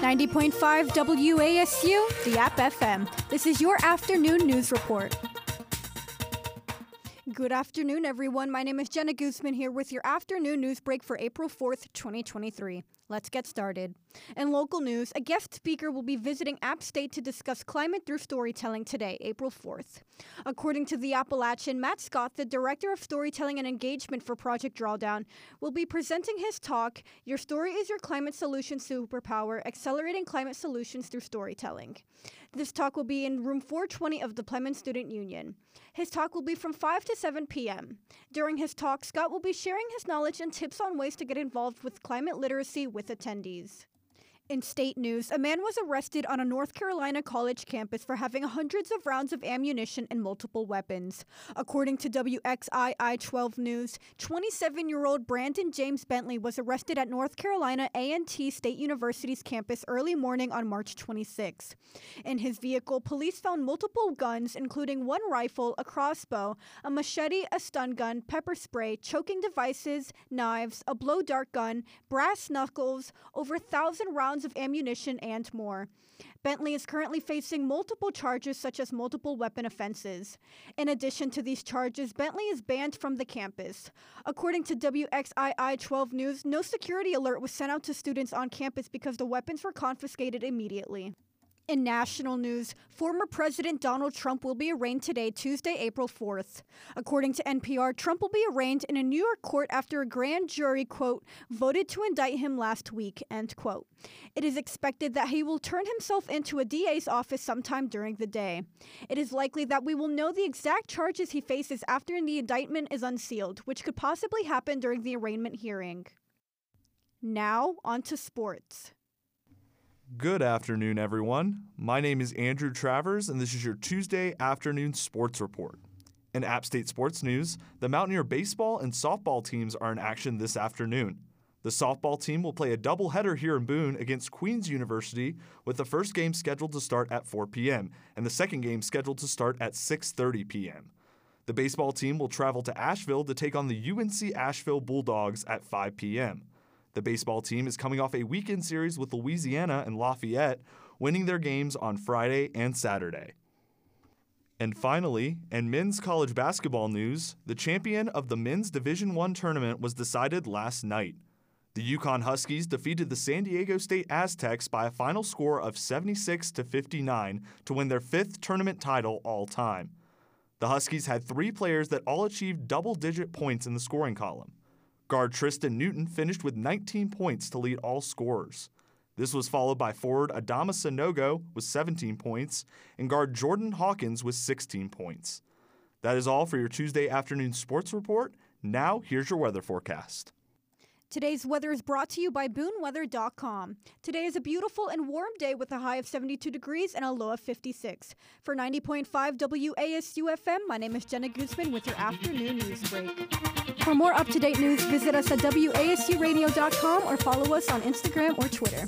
90.5 WASU, the App FM. This is your afternoon news report. Good afternoon, everyone. My name is Jenna Guzman here with your afternoon news break for April 4th, 2023. Let's get started. In local news, a guest speaker will be visiting App State to discuss climate through storytelling today, April 4th. According to the Appalachian, Matt Scott, the Director of Storytelling and Engagement for Project Drawdown, will be presenting his talk, Your Story is Your Climate Solution Superpower Accelerating Climate Solutions Through Storytelling. This talk will be in room 420 of the Plemmons Student Union. His talk will be from 5 to 7 p.m. During his talk, Scott will be sharing his knowledge and tips on ways to get involved with climate literacy with attendees. In state news, a man was arrested on a North Carolina college campus for having hundreds of rounds of ammunition and multiple weapons. According to WXII 12 News, 27 year old Brandon James Bentley was arrested at North Carolina A&T State University's campus early morning on March 26. In his vehicle, police found multiple guns, including one rifle, a crossbow, a machete, a stun gun, pepper spray, choking devices, knives, a blow dart gun, brass knuckles, over a thousand rounds rounds of ammunition, and more. Bentley is currently facing multiple charges, such as multiple weapon offenses. In addition to these charges, Bentley is banned from the campus. According to WXII 12 News, no security alert was sent out to students on campus because the weapons were confiscated immediately. In national news, former President Donald Trump will be arraigned today, Tuesday, April 4th. According to NPR, Trump will be arraigned in a New York court after a grand jury, quote, voted to indict him last week, end quote. It is expected that he will turn himself into a DA's office sometime during the day. It is likely that we will know the exact charges he faces after the indictment is unsealed, which could possibly happen during the arraignment hearing. Now, on to sports. Good afternoon, everyone. My name is Andrew Travers, and this is your Tuesday afternoon sports report. In App State sports news, the Mountaineer baseball and softball teams are in action this afternoon. The softball team will play a doubleheader here in Boone against Queens University, with the first game scheduled to start at 4 p.m. and the second game scheduled to start at 6:30 p.m. The baseball team will travel to Asheville to take on the UNC Asheville Bulldogs at 5 p.m. The baseball team is coming off a weekend series with Louisiana and Lafayette, winning their games on Friday and Saturday. And finally, in men's college basketball news, the champion of the men's Division 1 tournament was decided last night. The UConn Huskies defeated the San Diego State Aztecs by a final score of 76 to 59 to win their fifth tournament title all time. The Huskies had three players that all achieved double digit points in the scoring column. Guard Tristan Newton finished with 19 points to lead all scorers. This was followed by forward Adama Sanogo with 17 points and guard Jordan Hawkins with 16 points. That is all for your Tuesday afternoon sports report. Now, here's your weather forecast. Today's weather is brought to you by BoonWeather.com. Today is a beautiful and warm day with a high of 72 degrees and a low of 56. For 90.5 WASU FM, my name is Jenna Guzman with your afternoon news break. For more up to date news, visit us at WASURadio.com or follow us on Instagram or Twitter.